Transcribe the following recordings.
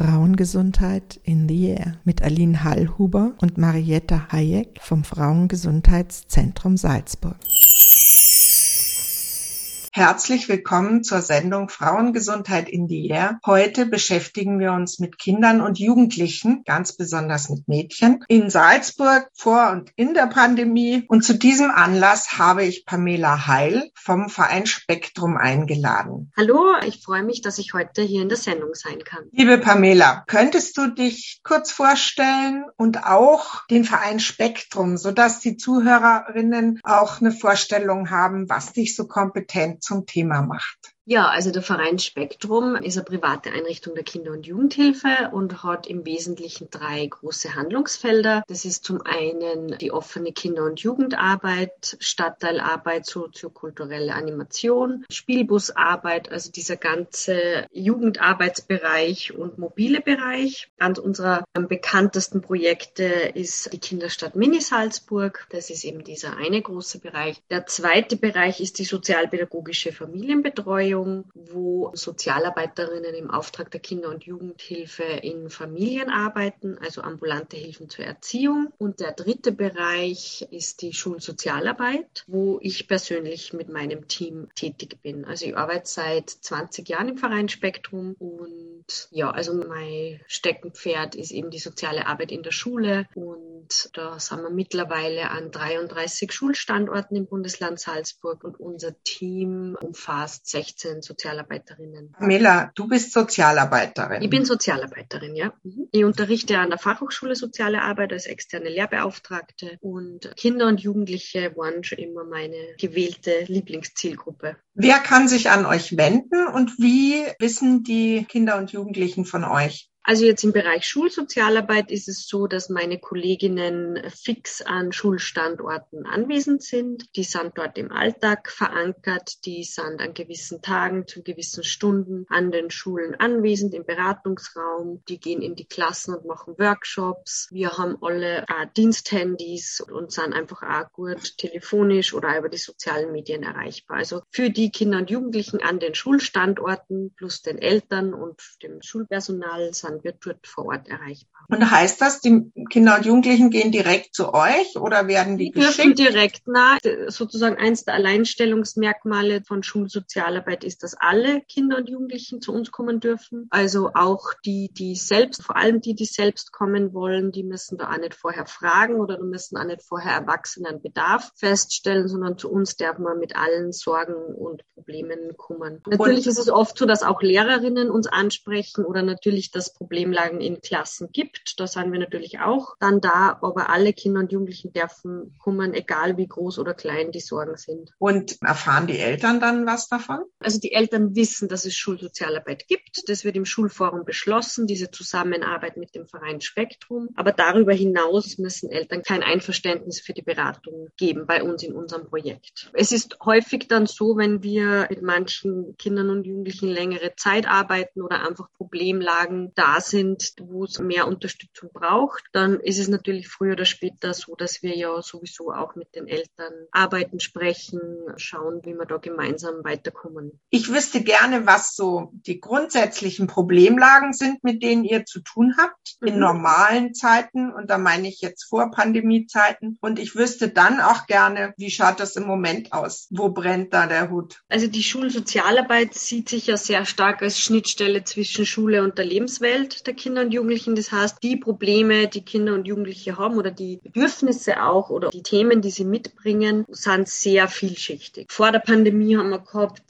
Frauengesundheit in the Air mit Aline Hallhuber und Marietta Hayek vom Frauengesundheitszentrum Salzburg. Herzlich willkommen zur Sendung Frauengesundheit in die Air. Heute beschäftigen wir uns mit Kindern und Jugendlichen, ganz besonders mit Mädchen, in Salzburg vor und in der Pandemie. Und zu diesem Anlass habe ich Pamela Heil vom Verein Spektrum eingeladen. Hallo, ich freue mich, dass ich heute hier in der Sendung sein kann. Liebe Pamela, könntest du dich kurz vorstellen und auch den Verein Spektrum, sodass die Zuhörerinnen auch eine Vorstellung haben, was dich so kompetent zum Thema macht. Ja, also der Verein Spektrum ist eine private Einrichtung der Kinder- und Jugendhilfe und hat im Wesentlichen drei große Handlungsfelder. Das ist zum einen die offene Kinder- und Jugendarbeit, Stadtteilarbeit, soziokulturelle Animation, Spielbusarbeit, also dieser ganze Jugendarbeitsbereich und mobile Bereich. Eines unserer bekanntesten Projekte ist die Kinderstadt Mini Salzburg. Das ist eben dieser eine große Bereich. Der zweite Bereich ist die sozialpädagogische Familienbetreuung. Betreuung, wo Sozialarbeiterinnen im Auftrag der Kinder- und Jugendhilfe in Familien arbeiten, also ambulante Hilfen zur Erziehung. Und der dritte Bereich ist die Schulsozialarbeit, wo ich persönlich mit meinem Team tätig bin. Also ich arbeite seit 20 Jahren im Verein Spektrum und ja, also mein Steckenpferd ist eben die soziale Arbeit in der Schule und da sind wir mittlerweile an 33 Schulstandorten im Bundesland Salzburg und unser Team umfasst 16 15 Sozialarbeiterinnen. Mela, du bist Sozialarbeiterin. Ich bin Sozialarbeiterin, ja. Mhm. Ich unterrichte an der Fachhochschule Soziale Arbeit als externe Lehrbeauftragte und Kinder und Jugendliche waren schon immer meine gewählte Lieblingszielgruppe. Wer kann sich an euch wenden und wie wissen die Kinder und Jugendlichen von euch? Also jetzt im Bereich Schulsozialarbeit ist es so, dass meine Kolleginnen fix an Schulstandorten anwesend sind. Die sind dort im Alltag verankert. Die sind an gewissen Tagen zu gewissen Stunden an den Schulen anwesend im Beratungsraum. Die gehen in die Klassen und machen Workshops. Wir haben alle äh, Diensthandys und sind einfach auch gut telefonisch oder über die sozialen Medien erreichbar. Also für die Kinder und Jugendlichen an den Schulstandorten plus den Eltern und dem Schulpersonal sind wird dort vor Ort erreichbar. Und heißt das, die Kinder und Jugendlichen gehen direkt zu euch oder werden die, die geschickt? direkt nah. Sozusagen eins der Alleinstellungsmerkmale von Schulsozialarbeit ist, dass alle Kinder und Jugendlichen zu uns kommen dürfen. Also auch die, die selbst, vor allem die, die selbst kommen wollen, die müssen da auch nicht vorher fragen oder müssen auch nicht vorher Erwachsenenbedarf feststellen, sondern zu uns darf man mit allen Sorgen und Problemen kommen. Natürlich und ist es oft so, dass auch Lehrerinnen uns ansprechen oder natürlich das Problemlagen in Klassen gibt. Da sind wir natürlich auch dann da, aber alle Kinder und Jugendlichen dürfen kommen, egal wie groß oder klein die Sorgen sind. Und erfahren die Eltern dann was davon? Also die Eltern wissen, dass es Schulsozialarbeit gibt. Das wird im Schulforum beschlossen, diese Zusammenarbeit mit dem Verein Spektrum. Aber darüber hinaus müssen Eltern kein Einverständnis für die Beratung geben bei uns in unserem Projekt. Es ist häufig dann so, wenn wir mit manchen Kindern und Jugendlichen längere Zeit arbeiten oder einfach Problemlagen da sind, wo es mehr Unterstützung braucht, dann ist es natürlich früher oder später so, dass wir ja sowieso auch mit den Eltern arbeiten, sprechen, schauen, wie wir da gemeinsam weiterkommen. Ich wüsste gerne, was so die grundsätzlichen Problemlagen sind, mit denen ihr zu tun habt in mhm. normalen Zeiten. Und da meine ich jetzt vor Pandemiezeiten. Und ich wüsste dann auch gerne, wie schaut das im Moment aus? Wo brennt da der Hut? Also die Schulsozialarbeit sieht sich ja sehr stark als Schnittstelle zwischen Schule und der Lebenswelt Umfeld der Kinder und Jugendlichen. Das heißt, die Probleme, die Kinder und Jugendliche haben oder die Bedürfnisse auch oder die Themen, die sie mitbringen, sind sehr vielschichtig. Vor der Pandemie haben wir gehabt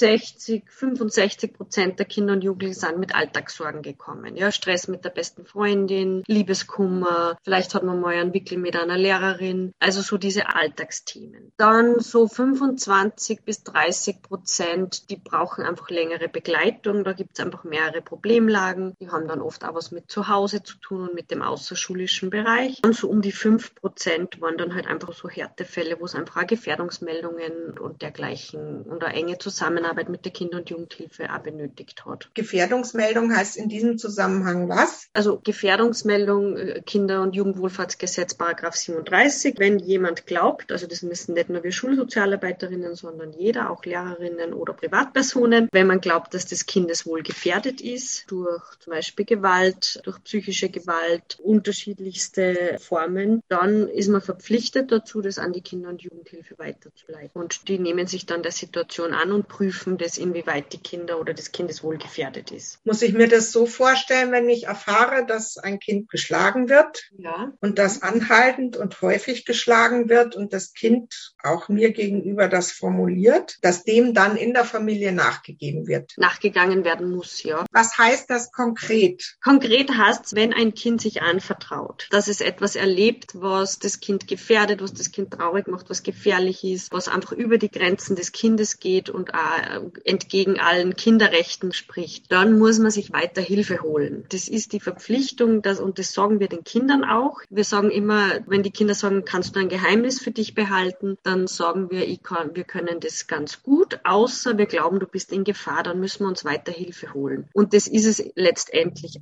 60, 65 Prozent der Kinder und Jugendlichen sind mit Alltagssorgen gekommen. Ja, Stress mit der besten Freundin, Liebeskummer, vielleicht hat man mal einen Wickel mit einer Lehrerin. Also so diese Alltagsthemen. Dann so 25 bis 30 Prozent, die brauchen einfach längere Begleitung. Da gibt es einfach mehrere Problemlagen. Die haben dann oft auch was mit zu Hause zu tun und mit dem außerschulischen Bereich. Und so um die fünf Prozent waren dann halt einfach so Härtefälle, wo es einfach auch Gefährdungsmeldungen und dergleichen und eine enge Zusammenarbeit mit der Kinder- und Jugendhilfe auch benötigt hat. Gefährdungsmeldung heißt in diesem Zusammenhang was? Also Gefährdungsmeldung äh, Kinder- und Jugendwohlfahrtsgesetz Paragraph 37. Wenn jemand glaubt, also das müssen nicht nur wir Schulsozialarbeiterinnen, sondern jeder, auch Lehrerinnen oder Privatpersonen, wenn man glaubt, dass das Kindeswohl gefährdet ist durch zum Beispiel Gewalt, durch psychische Gewalt, unterschiedlichste Formen, dann ist man verpflichtet dazu, das an die Kinder- und Jugendhilfe weiterzuleiten. Und die nehmen sich dann der Situation an und prüfen das, inwieweit die Kinder oder das Kindeswohl gefährdet ist. Muss ich mir das so vorstellen, wenn ich erfahre, dass ein Kind geschlagen wird ja. und das anhaltend und häufig geschlagen wird und das Kind auch mir gegenüber das formuliert, dass dem dann in der Familie nachgegeben wird? Nachgegangen werden muss, ja. Was heißt das konkret? Konkret heißt wenn ein Kind sich anvertraut, dass es etwas erlebt, was das Kind gefährdet, was das Kind traurig macht, was gefährlich ist, was einfach über die Grenzen des Kindes geht und auch entgegen allen Kinderrechten spricht, dann muss man sich weiter Hilfe holen. Das ist die Verpflichtung, dass, und das sagen wir den Kindern auch. Wir sagen immer, wenn die Kinder sagen, kannst du ein Geheimnis für dich behalten, dann sagen wir, kann, wir können das ganz gut, außer wir glauben, du bist in Gefahr, dann müssen wir uns weiter Hilfe holen. Und das ist es letztendlich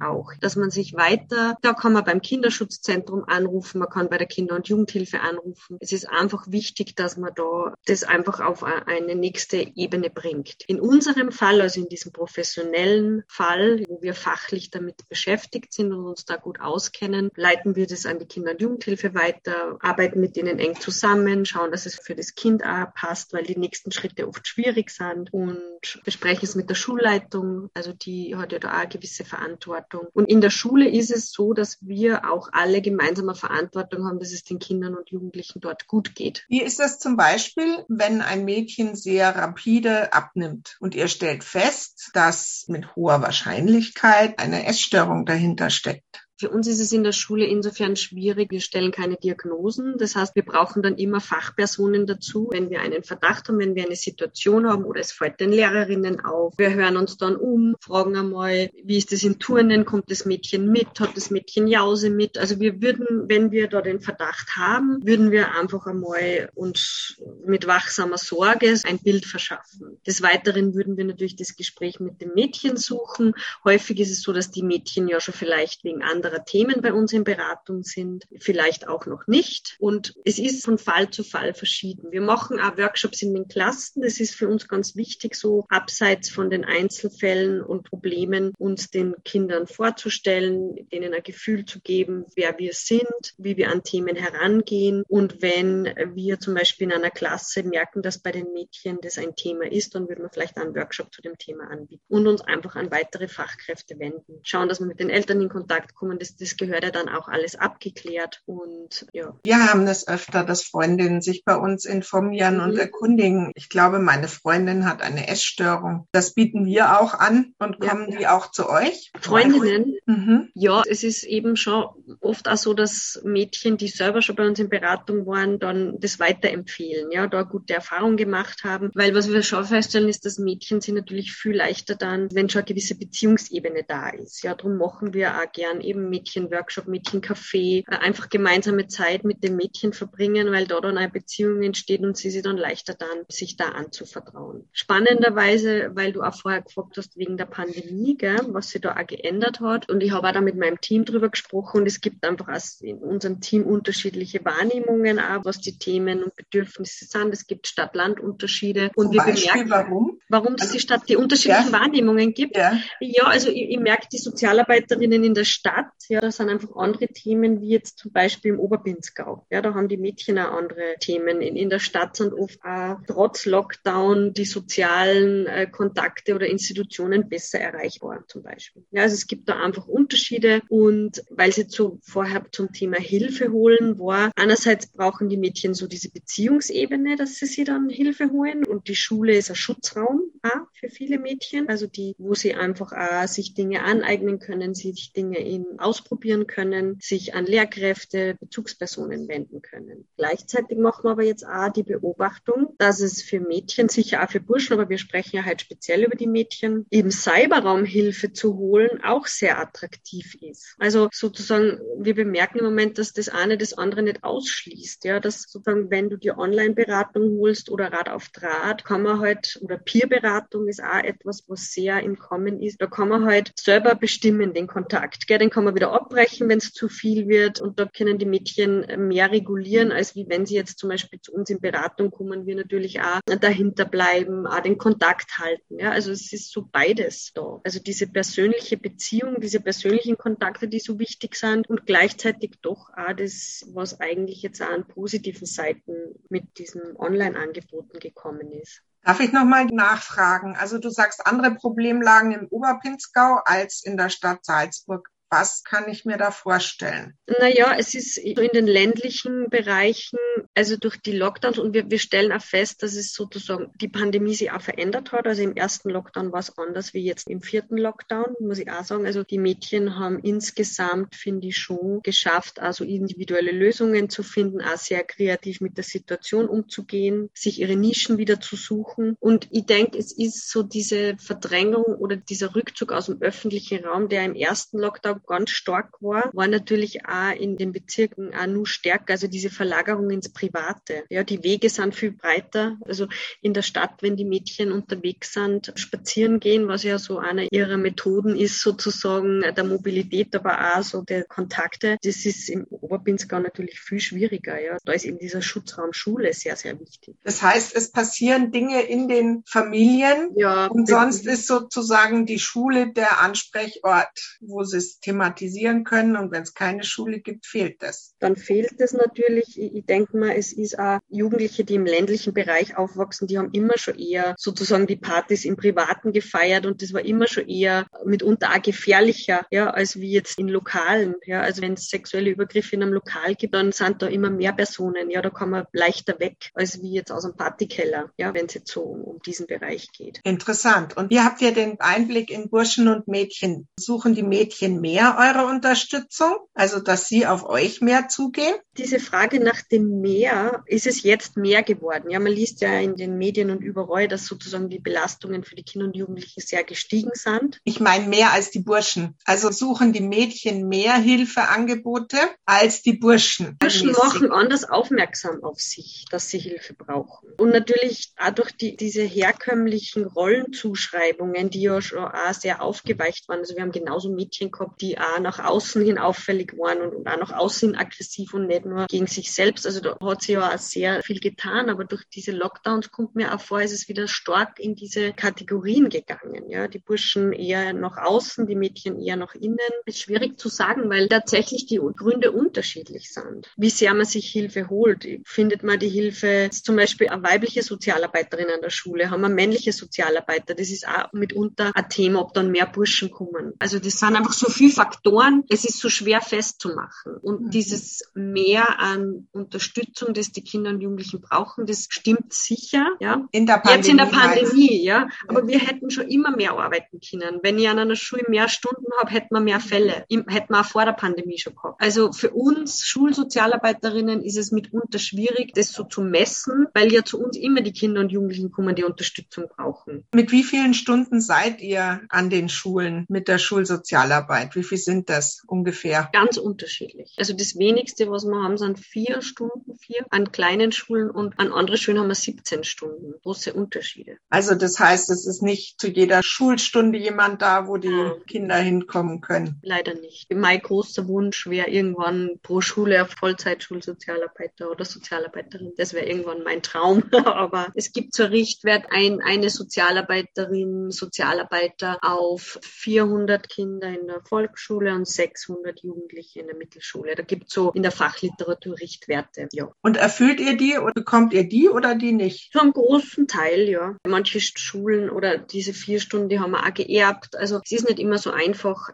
auch, dass man sich weiter, da kann man beim Kinderschutzzentrum anrufen, man kann bei der Kinder- und Jugendhilfe anrufen. Es ist einfach wichtig, dass man da das einfach auf eine nächste Ebene bringt. In unserem Fall, also in diesem professionellen Fall, wo wir fachlich damit beschäftigt sind und uns da gut auskennen, leiten wir das an die Kinder- und Jugendhilfe weiter, arbeiten mit denen eng zusammen, schauen, dass es für das Kind auch passt, weil die nächsten Schritte oft schwierig sind und besprechen es mit der Schulleitung, also die hat ja da auch eine gewisse Verantwortung. Und in der Schule ist es so, dass wir auch alle gemeinsame Verantwortung haben, dass es den Kindern und Jugendlichen dort gut geht. Wie ist das zum Beispiel, wenn ein Mädchen sehr rapide abnimmt und ihr stellt fest, dass mit hoher Wahrscheinlichkeit eine Essstörung dahinter steckt? Für uns ist es in der Schule insofern schwierig. Wir stellen keine Diagnosen. Das heißt, wir brauchen dann immer Fachpersonen dazu, wenn wir einen Verdacht haben, wenn wir eine Situation haben oder es fällt den Lehrerinnen auf. Wir hören uns dann um, fragen einmal, wie ist es in Turnen? Kommt das Mädchen mit? Hat das Mädchen Jause mit? Also wir würden, wenn wir da den Verdacht haben, würden wir einfach einmal uns mit wachsamer Sorge ein Bild verschaffen. Des Weiteren würden wir natürlich das Gespräch mit dem Mädchen suchen. Häufig ist es so, dass die Mädchen ja schon vielleicht wegen anderer anderer Themen bei uns in Beratung sind, vielleicht auch noch nicht. Und es ist von Fall zu Fall verschieden. Wir machen auch Workshops in den Klassen. Das ist für uns ganz wichtig, so abseits von den Einzelfällen und Problemen uns den Kindern vorzustellen, denen ein Gefühl zu geben, wer wir sind, wie wir an Themen herangehen. Und wenn wir zum Beispiel in einer Klasse merken, dass bei den Mädchen das ein Thema ist, dann würden wir vielleicht einen Workshop zu dem Thema anbieten und uns einfach an weitere Fachkräfte wenden. Schauen, dass wir mit den Eltern in Kontakt kommen, das, das gehört ja dann auch alles abgeklärt und ja. Wir haben das öfter, dass Freundinnen sich bei uns informieren mhm. und erkundigen. Ich glaube, meine Freundin hat eine Essstörung. Das bieten wir auch an und kommen ja. die auch zu euch? Freundinnen? Mhm. Ja, es ist eben schon oft auch so, dass Mädchen, die selber schon bei uns in Beratung waren, dann das weiterempfehlen, ja, da gute Erfahrungen gemacht haben. Weil was wir schon feststellen, ist, dass Mädchen sind natürlich viel leichter dann, wenn schon eine gewisse Beziehungsebene da ist. Ja, darum machen wir auch gern eben Mädchenworkshop, Mädchencafé, äh, einfach gemeinsame Zeit mit den Mädchen verbringen, weil da dann eine Beziehung entsteht und sie sich dann leichter dann, sich da anzuvertrauen. Spannenderweise, weil du auch vorher gefragt hast, wegen der Pandemie, gell, was sich da auch geändert hat. Und ich habe auch da mit meinem Team drüber gesprochen und es gibt einfach in unserem Team unterschiedliche Wahrnehmungen auch, was die Themen und Bedürfnisse sind. Es gibt Stadt-Land-Unterschiede. Und Zum wir Beispiel, bemerken, warum? Warum es also, die Stadt die unterschiedlichen ja. Wahrnehmungen gibt. Ja, ja also ich, ich merke, die Sozialarbeiterinnen in der Stadt ja, das sind einfach andere Themen, wie jetzt zum Beispiel im Oberpinzgau. Ja, da haben die Mädchen auch andere Themen. In, in der Stadt sind oft auch trotz Lockdown die sozialen äh, Kontakte oder Institutionen besser erreichbar, zum Beispiel. Ja, also es gibt da einfach Unterschiede und weil sie zu, vorher zum Thema Hilfe holen war, einerseits brauchen die Mädchen so diese Beziehungsebene, dass sie sich dann Hilfe holen und die Schule ist ein Schutzraum auch für viele Mädchen, also die, wo sie einfach auch sich Dinge aneignen können, sich Dinge in ausprobieren können, sich an Lehrkräfte, Bezugspersonen wenden können. Gleichzeitig machen wir aber jetzt auch die Beobachtung, dass es für Mädchen, sicher auch für Burschen, aber wir sprechen ja halt speziell über die Mädchen, eben Cyberraumhilfe zu holen, auch sehr attraktiv ist. Also sozusagen, wir bemerken im Moment, dass das eine das andere nicht ausschließt. Ja, dass sozusagen, wenn du dir Online-Beratung holst oder Rat auf Draht, kann man halt, oder Peer-Beratung ist auch etwas, was sehr im Kommen ist. Da kann man halt selber bestimmen, den Kontakt. Gell? Den kann man wieder abbrechen, wenn es zu viel wird. Und da können die Mädchen mehr regulieren, als wie wenn sie jetzt zum Beispiel zu uns in Beratung kommen, wir natürlich auch dahinter bleiben, auch den Kontakt halten. Ja, also es ist so beides da. Also diese persönliche Beziehung, diese persönlichen Kontakte, die so wichtig sind und gleichzeitig doch auch das, was eigentlich jetzt auch an positiven Seiten mit diesen Online-Angeboten gekommen ist. Darf ich nochmal nachfragen? Also du sagst andere Problemlagen im Oberpinzgau als in der Stadt Salzburg. Was kann ich mir da vorstellen? Naja, es ist in den ländlichen Bereichen, also durch die Lockdowns und wir, wir stellen auch fest, dass es sozusagen die Pandemie sich auch verändert hat. Also im ersten Lockdown war es anders wie jetzt im vierten Lockdown, muss ich auch sagen. Also die Mädchen haben insgesamt, finde ich, schon geschafft, also individuelle Lösungen zu finden, auch sehr kreativ mit der Situation umzugehen, sich ihre Nischen wieder zu suchen. Und ich denke, es ist so diese Verdrängung oder dieser Rückzug aus dem öffentlichen Raum, der im ersten Lockdown ganz stark war, war natürlich auch in den Bezirken auch nur stärker, also diese Verlagerung ins Private. Ja, die Wege sind viel breiter. Also in der Stadt, wenn die Mädchen unterwegs sind, spazieren gehen, was ja so eine ihrer Methoden ist, sozusagen der Mobilität, aber auch so der Kontakte. Das ist im Oberpinzgau natürlich viel schwieriger. Ja, da ist eben dieser Schutzraum Schule sehr, sehr wichtig. Das heißt, es passieren Dinge in den Familien ja, und sonst ist sozusagen die Schule der Ansprechort, wo System thematisieren können. Und wenn es keine Schule gibt, fehlt das. Dann fehlt es natürlich. Ich, ich denke mal, es ist auch Jugendliche, die im ländlichen Bereich aufwachsen, die haben immer schon eher sozusagen die Partys im Privaten gefeiert und das war immer schon eher mitunter auch gefährlicher, ja, als wie jetzt in Lokalen. Ja, also wenn es sexuelle Übergriffe in einem Lokal gibt, dann sind da immer mehr Personen. Ja, da kann man leichter weg, als wie jetzt aus einem Partykeller, ja, wenn es jetzt so um, um diesen Bereich geht. Interessant. Und wie habt ihr den Einblick in Burschen und Mädchen? Suchen die Mädchen mehr mehr eure Unterstützung? Also, dass sie auf euch mehr zugehen? Diese Frage nach dem Mehr, ist es jetzt mehr geworden? Ja, man liest ja in den Medien und überall, dass sozusagen die Belastungen für die Kinder und Jugendlichen sehr gestiegen sind. Ich meine mehr als die Burschen. Also suchen die Mädchen mehr Hilfeangebote als die Burschen. Burschen machen anders aufmerksam auf sich, dass sie Hilfe brauchen. Und natürlich auch durch die, diese herkömmlichen Rollenzuschreibungen, die ja schon auch sehr aufgeweicht waren. Also wir haben genauso Mädchen gehabt, die die auch nach außen hin auffällig waren und, und auch nach außen aggressiv und nicht nur gegen sich selbst. Also da hat sie ja auch sehr viel getan, aber durch diese Lockdowns kommt mir auch vor, ist es wieder stark in diese Kategorien gegangen. Ja, die Burschen eher nach außen, die Mädchen eher nach innen. Ist schwierig zu sagen, weil tatsächlich die Gründe unterschiedlich sind. Wie sehr man sich Hilfe holt. Findet man die Hilfe, zum Beispiel eine weibliche Sozialarbeiterin an der Schule, haben wir männliche Sozialarbeiter. Das ist auch mitunter ein Thema, ob dann mehr Burschen kommen. Also das sind einfach so viele Faktoren, es ist so schwer festzumachen. Und mhm. dieses Mehr an Unterstützung, das die Kinder und Jugendlichen brauchen, das stimmt sicher, ja. In der Pandemie. Jetzt in der Pandemie, ja. Aber wir hätten schon immer mehr arbeiten können. Wenn ich an einer Schule mehr Stunden habe, hätten wir mehr Fälle. Hätten wir auch vor der Pandemie schon gehabt. Also für uns Schulsozialarbeiterinnen ist es mitunter schwierig, das so zu messen, weil ja zu uns immer die Kinder und Jugendlichen kommen, die Unterstützung brauchen. Mit wie vielen Stunden seid ihr an den Schulen mit der Schulsozialarbeit? Wie viel sind das ungefähr? Ganz unterschiedlich. Also das wenigste, was wir haben, sind vier Stunden, vier an kleinen Schulen und an anderen Schulen haben wir 17 Stunden. Große Unterschiede. Also das heißt, es ist nicht zu jeder Schulstunde jemand da, wo die ja. Kinder hinkommen können. Leider nicht. Mein großer Wunsch wäre irgendwann pro Schule auf Vollzeitschulsozialarbeiter oder Sozialarbeiterin. Das wäre irgendwann mein Traum. Aber es gibt zur Richtwert ein, eine Sozialarbeiterin, Sozialarbeiter auf 400 Kinder in der Volksschule Volksschule und 600 Jugendliche in der Mittelschule. Da gibt es so in der Fachliteratur Richtwerte. Ja. Und erfüllt ihr die oder bekommt ihr die oder die nicht? Zum großen Teil, ja. Manche Schulen oder diese vier Stunden, die haben wir auch geerbt. Also es ist nicht immer so einfach,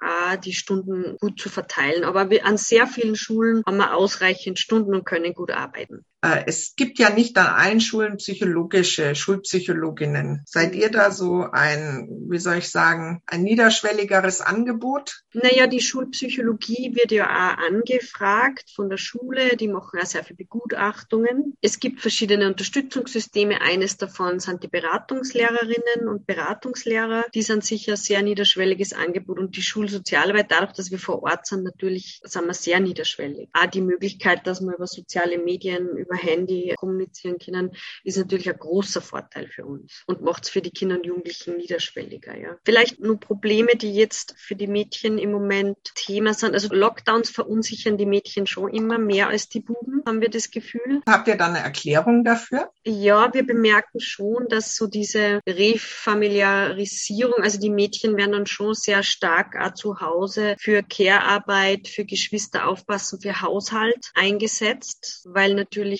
die Stunden gut zu verteilen. Aber an sehr vielen Schulen haben wir ausreichend Stunden und können gut arbeiten. Äh, es gibt ja nicht an allen Schulen psychologische Schulpsychologinnen. Seid ihr da so ein, wie soll ich sagen, ein niederschwelligeres Angebot? Naja, die Schulpsychologie wird ja auch angefragt von der Schule. Die machen auch sehr viele Begutachtungen. Es gibt verschiedene Unterstützungssysteme. Eines davon sind die Beratungslehrerinnen und Beratungslehrer. Die sind sicher sehr niederschwelliges Angebot. Und die Schulsozialarbeit, dadurch, dass wir vor Ort sind, natürlich sind wir sehr niederschwellig. Auch die Möglichkeit, dass man über soziale Medien, über über Handy kommunizieren können, ist natürlich ein großer Vorteil für uns und macht es für die Kinder und Jugendlichen niederschwelliger. Ja. Vielleicht nur Probleme, die jetzt für die Mädchen im Moment Thema sind. Also Lockdowns verunsichern die Mädchen schon immer mehr als die Buben, haben wir das Gefühl. Habt ihr da eine Erklärung dafür? Ja, wir bemerken schon, dass so diese Refamiliarisierung, also die Mädchen werden dann schon sehr stark auch zu Hause für Care-Arbeit, für Geschwister aufpassen, für Haushalt eingesetzt, weil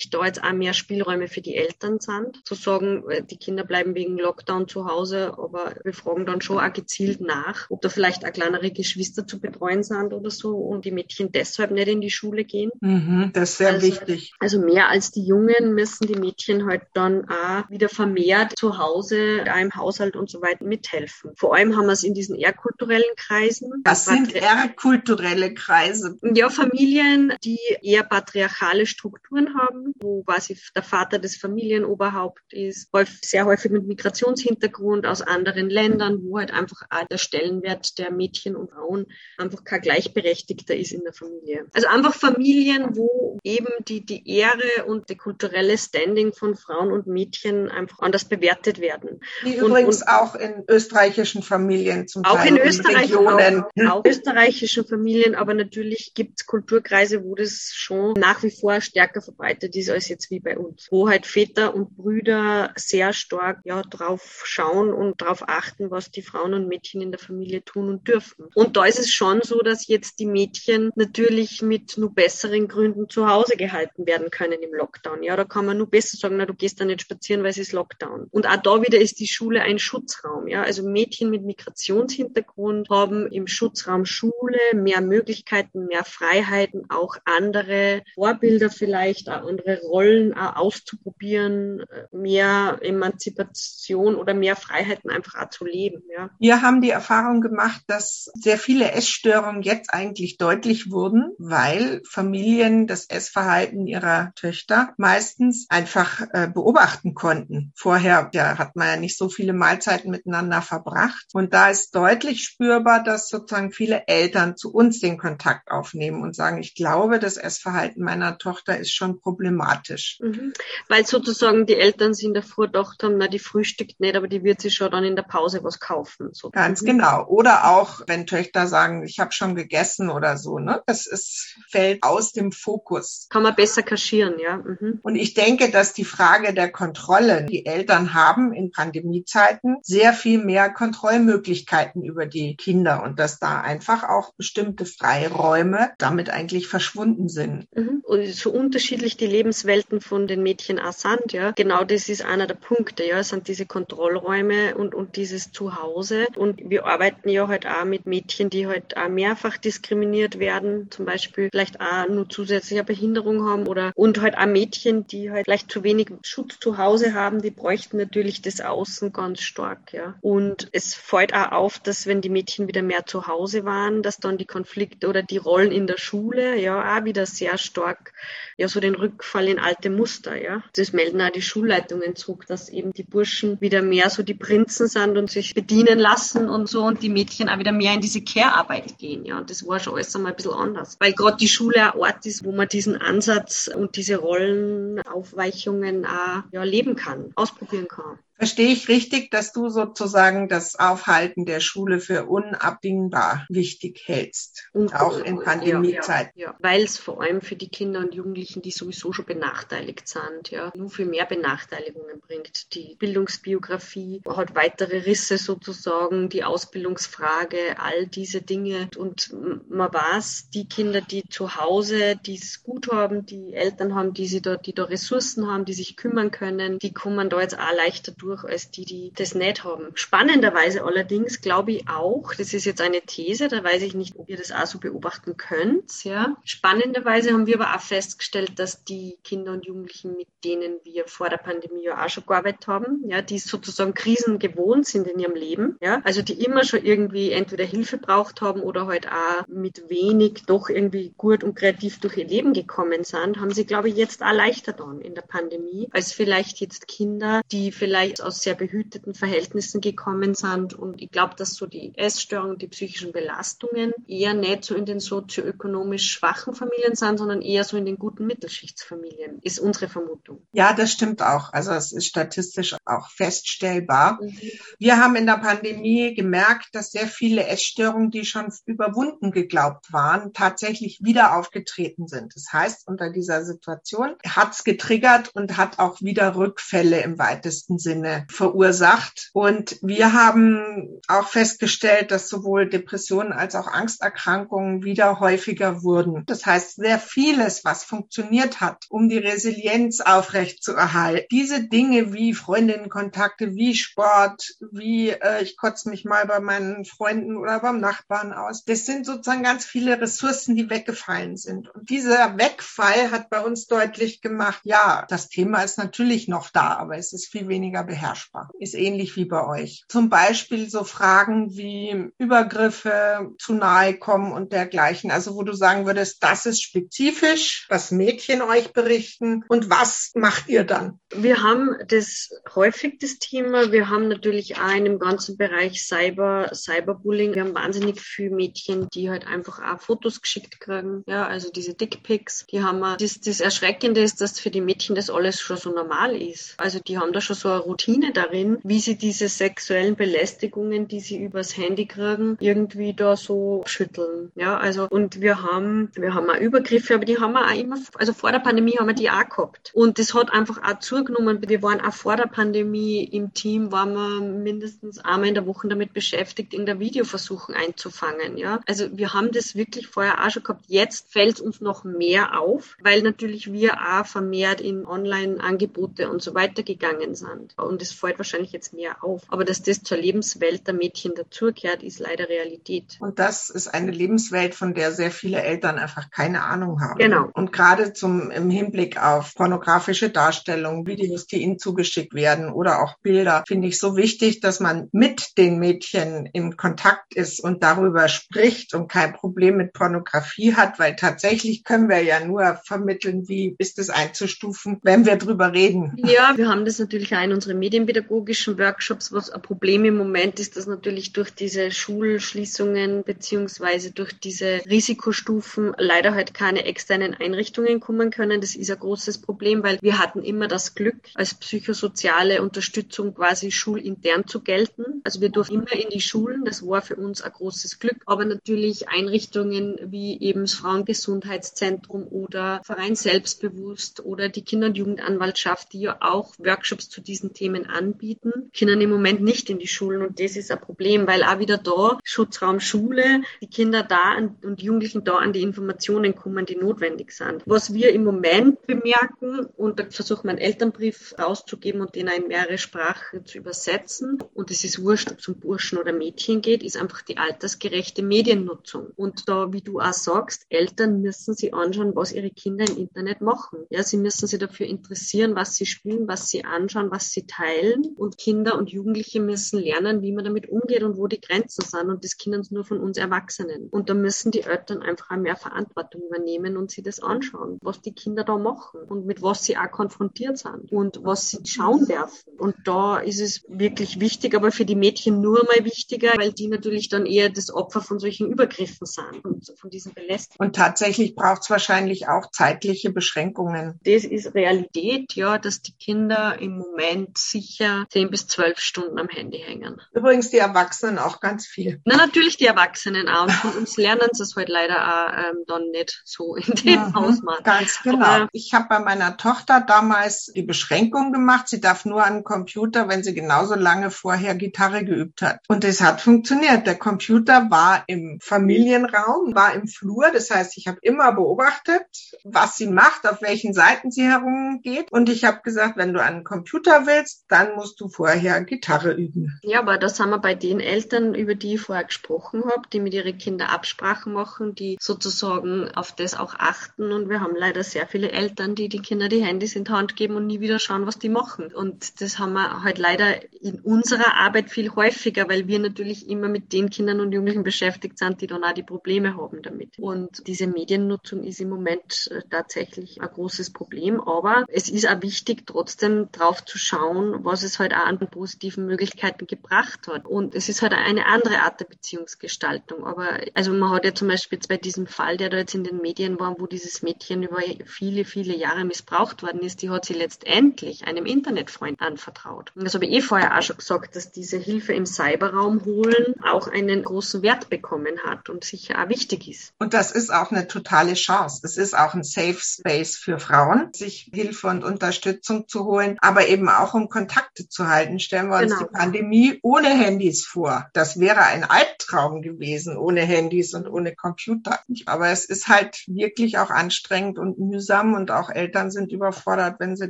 natürlich da jetzt auch mehr Spielräume für die Eltern sind. Zu sagen, äh, die Kinder bleiben wegen Lockdown zu Hause, aber wir fragen dann schon auch gezielt nach, ob da vielleicht auch kleinere Geschwister zu betreuen sind oder so und die Mädchen deshalb nicht in die Schule gehen. Mhm, das ist sehr also, wichtig. Also mehr als die Jungen müssen die Mädchen halt dann auch wieder vermehrt zu Hause, auch im Haushalt und so weiter mithelfen. Vor allem haben wir es in diesen eher kulturellen Kreisen. Was sind eher kulturelle Kreise? Ja, Familien, die eher patriarchale Strukturen haben, wo quasi der Vater des Familienoberhaupt ist, sehr häufig mit Migrationshintergrund aus anderen Ländern, wo halt einfach der Stellenwert der Mädchen und Frauen einfach kein gleichberechtigter ist in der Familie. Also einfach Familien, wo eben die, die Ehre und die kulturelle Standing von Frauen und Mädchen einfach anders bewertet werden. Wie und, übrigens und auch in österreichischen Familien zum auch Teil. In Österreich, Regionen. Auch, auch österreichischen Familien, aber natürlich gibt es Kulturkreise, wo das schon nach wie vor stärker verbreitet ist als jetzt wie bei uns. Wo halt Väter und Brüder sehr stark ja drauf schauen und darauf achten, was die Frauen und Mädchen in der Familie tun und dürfen. Und da ist es schon so, dass jetzt die Mädchen natürlich mit nur besseren Gründen zu Hause gehalten werden können im Lockdown. Ja, da kann man nur besser sagen, na, du gehst da nicht spazieren, weil es ist Lockdown. Und auch da wieder ist die Schule ein Schutzraum. Ja, also Mädchen mit Migrationshintergrund haben im Schutzraum Schule mehr Möglichkeiten, mehr Freiheiten, auch andere Vorbilder vielleicht, auch andere Rollen auch auszuprobieren, mehr Emanzipation oder mehr Freiheiten einfach auch zu leben. Ja. Wir haben die Erfahrung gemacht, dass sehr viele Essstörungen jetzt eigentlich deutlich wurden, weil Familien das Essverhalten ihrer Töchter meistens einfach äh, beobachten konnten. Vorher ja, hat man ja nicht so viele Mahlzeiten miteinander verbracht. Und da ist deutlich spürbar, dass sozusagen viele Eltern zu uns den Kontakt aufnehmen und sagen, ich glaube, das Essverhalten meiner Tochter ist schon problematisch. Mhm. Weil sozusagen die Eltern sich in der Früh gedacht haben, na, die frühstückt nicht, aber die wird sich schon dann in der Pause was kaufen. So. Ganz mhm. genau. Oder auch, wenn Töchter sagen, ich habe schon gegessen oder so, ne? Das ist, fällt aus dem Fokus. Kann man besser kaschieren, ja. Mhm. Und ich denke, dass die Frage der Kontrolle, die Eltern haben in Pandemiezeiten sehr viel mehr Kontrollmöglichkeiten über die Kinder und dass da einfach auch bestimmte Freiräume damit eigentlich verschwunden sind. Mhm. Und so unterschiedlich die Lebenswelten von den Mädchen auch sind, ja. Genau das ist einer der Punkte, ja, sind diese Kontrollräume und, und dieses Zuhause. Und wir arbeiten ja halt auch mit Mädchen, die halt auch mehrfach diskriminiert werden, zum Beispiel vielleicht auch nur zusätzliche Behinderung haben oder und halt auch Mädchen, die halt vielleicht zu wenig Schutz zu Hause haben, die bräuchten natürlich das Außen ganz stark, ja. Und es fällt auch auf, dass wenn die Mädchen wieder mehr zu Hause waren, dass dann die Konflikte oder die Rollen in der Schule ja auch wieder sehr stark ja so den Rückfall in alte Muster, ja. Das melden auch die Schulleitungen zurück, dass eben die Burschen wieder mehr so die Prinzen sind und sich bedienen lassen und so und die Mädchen auch wieder mehr in diese Care-Arbeit gehen, ja. Und das war schon alles einmal ein bisschen anders. Weil gerade die Schule ein Ort ist, wo man diesen Ansatz und diese Rollenaufweichungen auch ja, leben kann, ausprobieren kann. Verstehe ich richtig, dass du sozusagen das Aufhalten der Schule für unabdingbar wichtig hältst, und, auch in Pandemiezeiten? Ja, ja, ja. weil es vor allem für die Kinder und Jugendlichen, die sowieso schon benachteiligt sind, ja, nur viel mehr Benachteiligungen bringt. Die Bildungsbiografie hat weitere Risse sozusagen, die Ausbildungsfrage, all diese Dinge. Und man weiß, die Kinder, die zu Hause, die es gut haben, die Eltern haben, die sie da, die da Ressourcen haben, die sich kümmern können, die kommen da jetzt auch leichter durch durch als die, die das nicht haben. Spannenderweise allerdings glaube ich auch, das ist jetzt eine These, da weiß ich nicht, ob ihr das auch so beobachten könnt, ja. Spannenderweise haben wir aber auch festgestellt, dass die Kinder und Jugendlichen, mit denen wir vor der Pandemie ja auch schon gearbeitet haben, ja, die sozusagen Krisen gewohnt sind in ihrem Leben, ja, also die immer schon irgendwie entweder Hilfe braucht haben oder halt auch mit wenig doch irgendwie gut und kreativ durch ihr Leben gekommen sind, haben sie, glaube ich, jetzt auch leichter dann in der Pandemie, als vielleicht jetzt Kinder, die vielleicht aus sehr behüteten Verhältnissen gekommen sind. Und ich glaube, dass so die Essstörungen, die psychischen Belastungen eher nicht so in den sozioökonomisch schwachen Familien sind, sondern eher so in den guten Mittelschichtsfamilien, ist unsere Vermutung. Ja, das stimmt auch. Also es ist statistisch auch feststellbar. Mhm. Wir haben in der Pandemie gemerkt, dass sehr viele Essstörungen, die schon überwunden geglaubt waren, tatsächlich wieder aufgetreten sind. Das heißt, unter dieser Situation hat es getriggert und hat auch wieder Rückfälle im weitesten Sinne verursacht. Und wir haben auch festgestellt, dass sowohl Depressionen als auch Angsterkrankungen wieder häufiger wurden. Das heißt, sehr vieles, was funktioniert hat, um die Resilienz aufrechtzuerhalten, diese Dinge wie Freundinnenkontakte, wie Sport, wie äh, ich kotze mich mal bei meinen Freunden oder beim Nachbarn aus, das sind sozusagen ganz viele Ressourcen, die weggefallen sind. Und dieser Wegfall hat bei uns deutlich gemacht, ja, das Thema ist natürlich noch da, aber es ist viel weniger beherrschbar. Ist ähnlich wie bei euch. Zum Beispiel so Fragen wie Übergriffe, zu nahe kommen und dergleichen. Also wo du sagen würdest, das ist spezifisch, was Mädchen euch berichten und was macht ihr dann? Wir haben das häufig das Thema. Wir haben natürlich auch in dem ganzen Bereich Cyber, Cyberbullying. Wir haben wahnsinnig viele Mädchen, die halt einfach auch Fotos geschickt kriegen. Ja, also diese Dickpics, die haben wir. Das, das Erschreckende ist, dass für die Mädchen das alles schon so normal ist. Also die haben da schon so eine Routine darin, wie sie diese sexuellen Belästigungen, die sie übers Handy kriegen, irgendwie da so schütteln. Ja, also und wir haben, wir haben auch Übergriffe, aber die haben wir auch immer, also vor der Pandemie haben wir die auch gehabt. Und das hat einfach auch zugenommen. Wir waren auch vor der Pandemie im Team, waren wir mindestens einmal in der Woche damit beschäftigt, in der Videoversuchen einzufangen. Ja, also wir haben das wirklich vorher auch schon gehabt. Jetzt fällt uns noch mehr auf, weil natürlich wir auch vermehrt in Online-Angebote und so weiter gegangen sind. Und es fällt wahrscheinlich jetzt mehr auf. Aber dass das zur Lebenswelt der Mädchen dazugehört, ist leider Realität. Und das ist eine Lebenswelt, von der sehr viele Eltern einfach keine Ahnung haben. Genau. Und gerade zum, im Hinblick auf pornografische Darstellungen, Videos, die ihnen zugeschickt werden oder auch Bilder, finde ich so wichtig, dass man mit den Mädchen in Kontakt ist und darüber spricht und kein Problem mit Pornografie hat, weil tatsächlich können wir ja nur vermitteln, wie ist es einzustufen, wenn wir drüber reden. Ja, wir haben das natürlich auch in unseren medienpädagogischen Workshops, was ein Problem im Moment ist, dass natürlich durch diese Schulschließungen beziehungsweise durch diese Risikostufen leider halt keine externen Einrichtungen kommen können. Das ist ein großes Problem, weil wir hatten immer das Glück, als psychosoziale Unterstützung quasi schulintern zu gelten. Also wir durften immer in die Schulen. Das war für uns ein großes Glück. Aber natürlich Einrichtungen wie eben das Frauengesundheitszentrum oder Verein Selbstbewusst oder die Kinder- und Jugendanwaltschaft, die ja auch Workshops zu diesen Themen anbieten, können im Moment nicht in die Schulen. Und das ist ein Problem, weil auch wieder da Schutzraum Schule, die Kinder da und Jugendlichen da an die Informationen kommen, die notwendig sind. Was wir im Moment bemerken, und da versucht man einen Elternbrief rauszugeben und den in mehrere Sprachen zu übersetzen, und es ist wurscht, ob es um Burschen oder Mädchen geht, ist einfach die altersgerechte Mediennutzung. Und da, wie du auch sagst, Eltern müssen sich anschauen, was ihre Kinder im Internet machen. Ja, sie müssen sich dafür interessieren, was sie spielen, was sie anschauen, was sie teilen. Und Kinder und Jugendliche müssen lernen, wie man damit umgeht und wo die Grenzen sind. Und das können nur von uns Erwachsenen. Und da müssen die Eltern einfach mehr Verantwortung übernehmen und sich das anschauen, was die Kinder da machen und mit was sie auch konfrontiert sind und was sie schauen dürfen. Und da ist es wirklich wichtig, aber für die Mädchen nur mal wichtiger, weil die natürlich dann eher das Opfer von solchen Übergriffen sind und von diesen Belästigungen. Und tatsächlich braucht es wahrscheinlich auch zeitliche Beschränkungen. Das ist Realität, ja, dass die Kinder im Moment sicher zehn bis zwölf Stunden am Handy hängen. Übrigens die Erwachsenen auch ganz viel. Na, natürlich die Erwachsenen auch. Und von uns lernen sie es halt leider auch ähm, dann nicht so in dem mhm, Ausmaß. Ganz genau. Aber ich habe bei meiner Tochter damals die Beschränkung gemacht. Sie darf nur an den Computer, wenn sie genauso lange vorher Gitarre geübt hat. Und es hat funktioniert. Der Computer war im Familienraum, war im Flur. Das heißt, ich habe immer beobachtet, was sie macht, auf welchen Seiten sie herumgeht. Und ich habe gesagt, wenn du an den Computer willst, dann musst du vorher Gitarre üben. Ja, aber das haben wir bei den Eltern, über die ich vorher gesprochen habe, die mit ihren Kindern Absprachen machen, die sozusagen auf das auch achten. Und wir haben leider sehr viele Eltern, die die Kinder die Handys in die Hand geben und nie wieder schauen, was die machen. Und das haben wir halt leider in unserer Arbeit viel häufiger, weil wir natürlich immer mit den Kindern und Jugendlichen beschäftigt sind, die dann auch die Probleme haben damit. Und diese Mediennutzung ist im Moment äh, tatsächlich ein großes Problem. Aber es ist auch wichtig, trotzdem drauf zu schauen, schauen, was es halt auch an positiven Möglichkeiten gebracht hat. Und es ist halt eine andere Art der Beziehungsgestaltung. Aber also man hat ja zum Beispiel bei diesem Fall, der da jetzt in den Medien war, wo dieses Mädchen über viele, viele Jahre missbraucht worden ist, die hat sie letztendlich einem Internetfreund anvertraut. Und das habe ich eh vorher auch schon gesagt, dass diese Hilfe im Cyberraum holen auch einen großen Wert bekommen hat und sicher auch wichtig ist. Und das ist auch eine totale Chance. Es ist auch ein Safe Space für Frauen, sich Hilfe und Unterstützung zu holen, aber eben auch um Kontakte zu halten. Stellen wir uns genau. die Pandemie ohne Handys vor. Das wäre ein Albtraum gewesen, ohne Handys und ohne Computer. Aber es ist halt wirklich auch anstrengend und mühsam und auch Eltern sind überfordert, wenn sie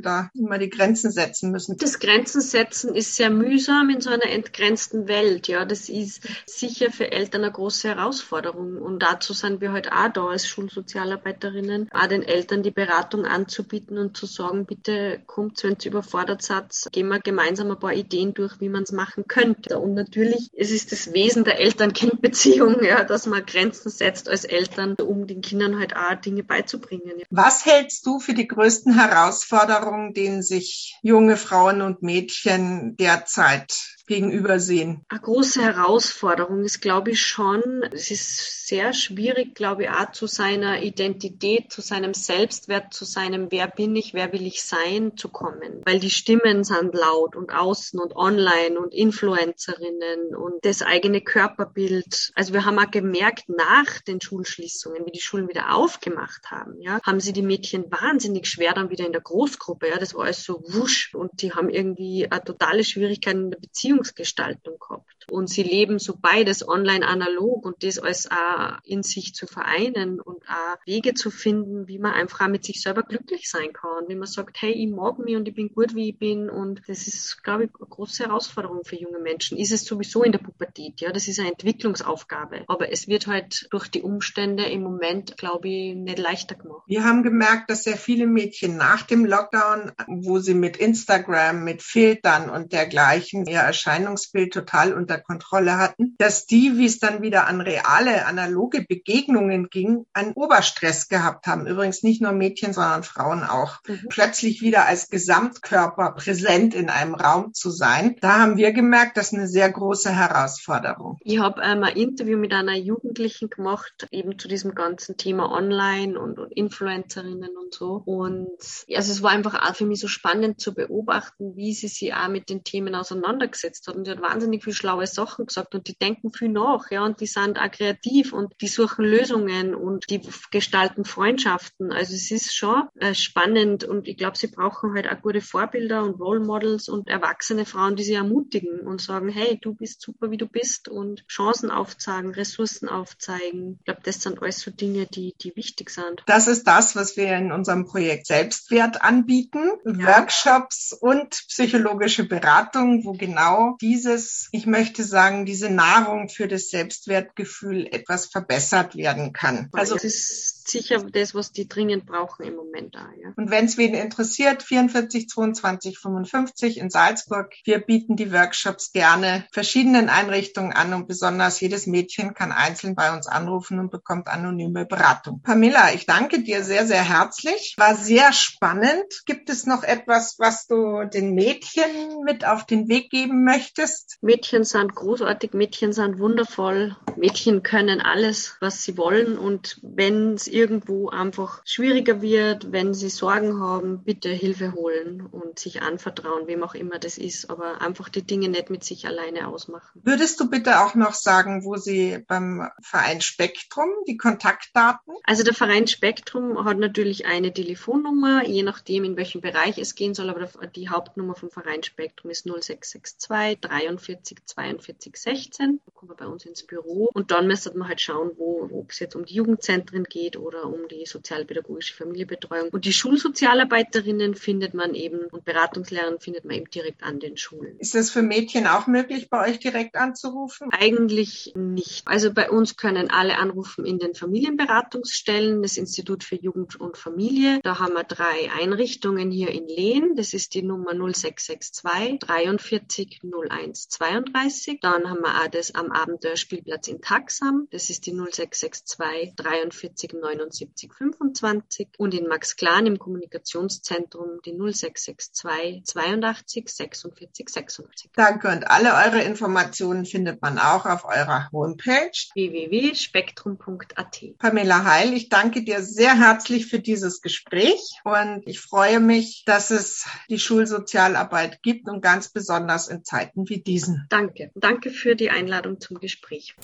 da immer die Grenzen setzen müssen. Das Grenzen setzen ist sehr mühsam in so einer entgrenzten Welt. Ja, das ist sicher für Eltern eine große Herausforderung. Und dazu sind wir heute halt auch da als Schulsozialarbeiterinnen, auch den Eltern die Beratung anzubieten und zu sagen, bitte kommt, wenn ihr überfordert seid, gehen wir gemeinsam ein paar Ideen durch, wie man es machen könnte. Und natürlich, es ist das Wesen der Eltern-Kind-Beziehung, ja, dass man Grenzen setzt als Eltern, um den Kindern halt auch Dinge beizubringen. Ja. Was hältst du für die größten Herausforderungen, denen sich junge Frauen und Mädchen derzeit gegenübersehen? Eine große Herausforderung ist, glaube ich, schon, es ist sehr schwierig, glaube ich, auch zu seiner Identität, zu seinem Selbstwert, zu seinem Wer bin ich, wer will ich sein, zu kommen. Weil die Stimmen sind laut und außen und online und Influencerinnen und das eigene Körperbild. Also wir haben auch gemerkt, nach den Schulschließungen, wie die Schulen wieder aufgemacht haben, ja, haben sie die Mädchen wahnsinnig schwer dann wieder in der Großgruppe. Ja, das war alles so wusch und die haben irgendwie eine totale Schwierigkeit in der Beziehung Beziehungsgestaltung gehabt. Und sie leben so beides online analog und das alles auch in sich zu vereinen und auch Wege zu finden, wie man einfach mit sich selber glücklich sein kann. Wie man sagt, hey, ich mag mich und ich bin gut, wie ich bin. Und das ist, glaube ich, eine große Herausforderung für junge Menschen. Ist es sowieso in der Pubertät, ja. Das ist eine Entwicklungsaufgabe. Aber es wird halt durch die Umstände im Moment, glaube ich, nicht leichter gemacht. Wir haben gemerkt, dass sehr viele Mädchen nach dem Lockdown, wo sie mit Instagram, mit Filtern und dergleichen ihr Erscheinungsbild total unter Kontrolle hatten, dass die, wie es dann wieder an reale, analoge Begegnungen ging, einen Oberstress gehabt haben. Übrigens nicht nur Mädchen, sondern Frauen auch. Mhm. Plötzlich wieder als Gesamtkörper präsent in einem Raum zu sein. Da haben wir gemerkt, das ist eine sehr große Herausforderung. Ich habe ähm, ein Interview mit einer Jugendlichen gemacht, eben zu diesem ganzen Thema Online und, und Influencerinnen und so. Und also es war einfach auch für mich so spannend zu beobachten, wie sie sich auch mit den Themen auseinandergesetzt hat. Und sie hat wahnsinnig viel schlaue Sachen gesagt und die denken viel nach, ja, und die sind auch kreativ und die suchen Lösungen und die gestalten Freundschaften. Also es ist schon äh, spannend und ich glaube, sie brauchen halt auch gute Vorbilder und Role Models und erwachsene Frauen, die sie ermutigen und sagen, hey, du bist super, wie du bist und Chancen aufzeigen, Ressourcen aufzeigen. Ich glaube, das sind alles so Dinge, die, die wichtig sind. Das ist das, was wir in unserem Projekt Selbstwert anbieten. Ja. Workshops und psychologische Beratung, wo genau dieses, ich möchte sagen, diese Nahrung für das Selbstwertgefühl etwas verbessert werden kann. Also es ist sicher das, was die dringend brauchen im Moment da. Ja. Und wenn es wen interessiert, 44 22 55 in Salzburg. Wir bieten die Workshops gerne verschiedenen Einrichtungen an und besonders jedes Mädchen kann einzeln bei uns anrufen und bekommt anonyme Beratung. Pamela, ich danke dir sehr, sehr herzlich. War sehr spannend. Gibt es noch etwas, was du den Mädchen mit auf den Weg geben möchtest? Mädchen sind großartig, Mädchen sind wundervoll. Mädchen können alles, was sie wollen. Und wenn es irgendwo einfach schwieriger wird, wenn sie Sorgen haben, bitte Hilfe holen und sich anvertrauen, wem auch immer das ist. Aber einfach die Dinge nicht mit sich alleine ausmachen. Würdest du bitte auch noch sagen, wo sie beim Verein Spektrum die Kontaktdaten? Also der Verein Spektrum hat natürlich eine Telefonnummer, je nachdem, in welchem Bereich es gehen soll. Aber die Hauptnummer vom Verein Spektrum ist 0662 43 42 16. Da kommen wir bei uns ins Büro. Und dann müsste man halt schauen, wo, ob es jetzt um die Jugendzentren geht oder um die sozialpädagogische Familienbetreuung. Und die Schulsozialarbeiterinnen findet man eben und Beratungslehrern findet man eben direkt an den Schulen. Ist das für Mädchen auch möglich, bei euch direkt anzurufen? Eigentlich nicht. Also bei uns können alle anrufen in den Familienberatungsstellen, das Institut für Jugend und Familie. Da haben wir drei Einrichtungen hier in Lehn. Das ist die Nummer 0662 43 01 32. Dann haben wir auch das am Abenteuerspielplatz in in Taxam, das ist die 0662 43 79 25 und in Max Klan im Kommunikationszentrum die 0662 82 46 86. Danke und alle eure Informationen findet man auch auf eurer Homepage www.spektrum.at. Pamela Heil, ich danke dir sehr herzlich für dieses Gespräch und ich freue mich, dass es die Schulsozialarbeit gibt und ganz besonders in Zeiten wie diesen. Danke. Danke für die Einladung zum Gespräch.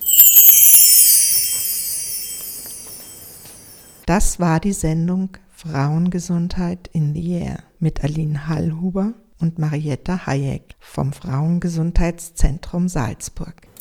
Das war die Sendung Frauengesundheit in the Air mit Aline Hallhuber und Marietta Hayek vom Frauengesundheitszentrum Salzburg.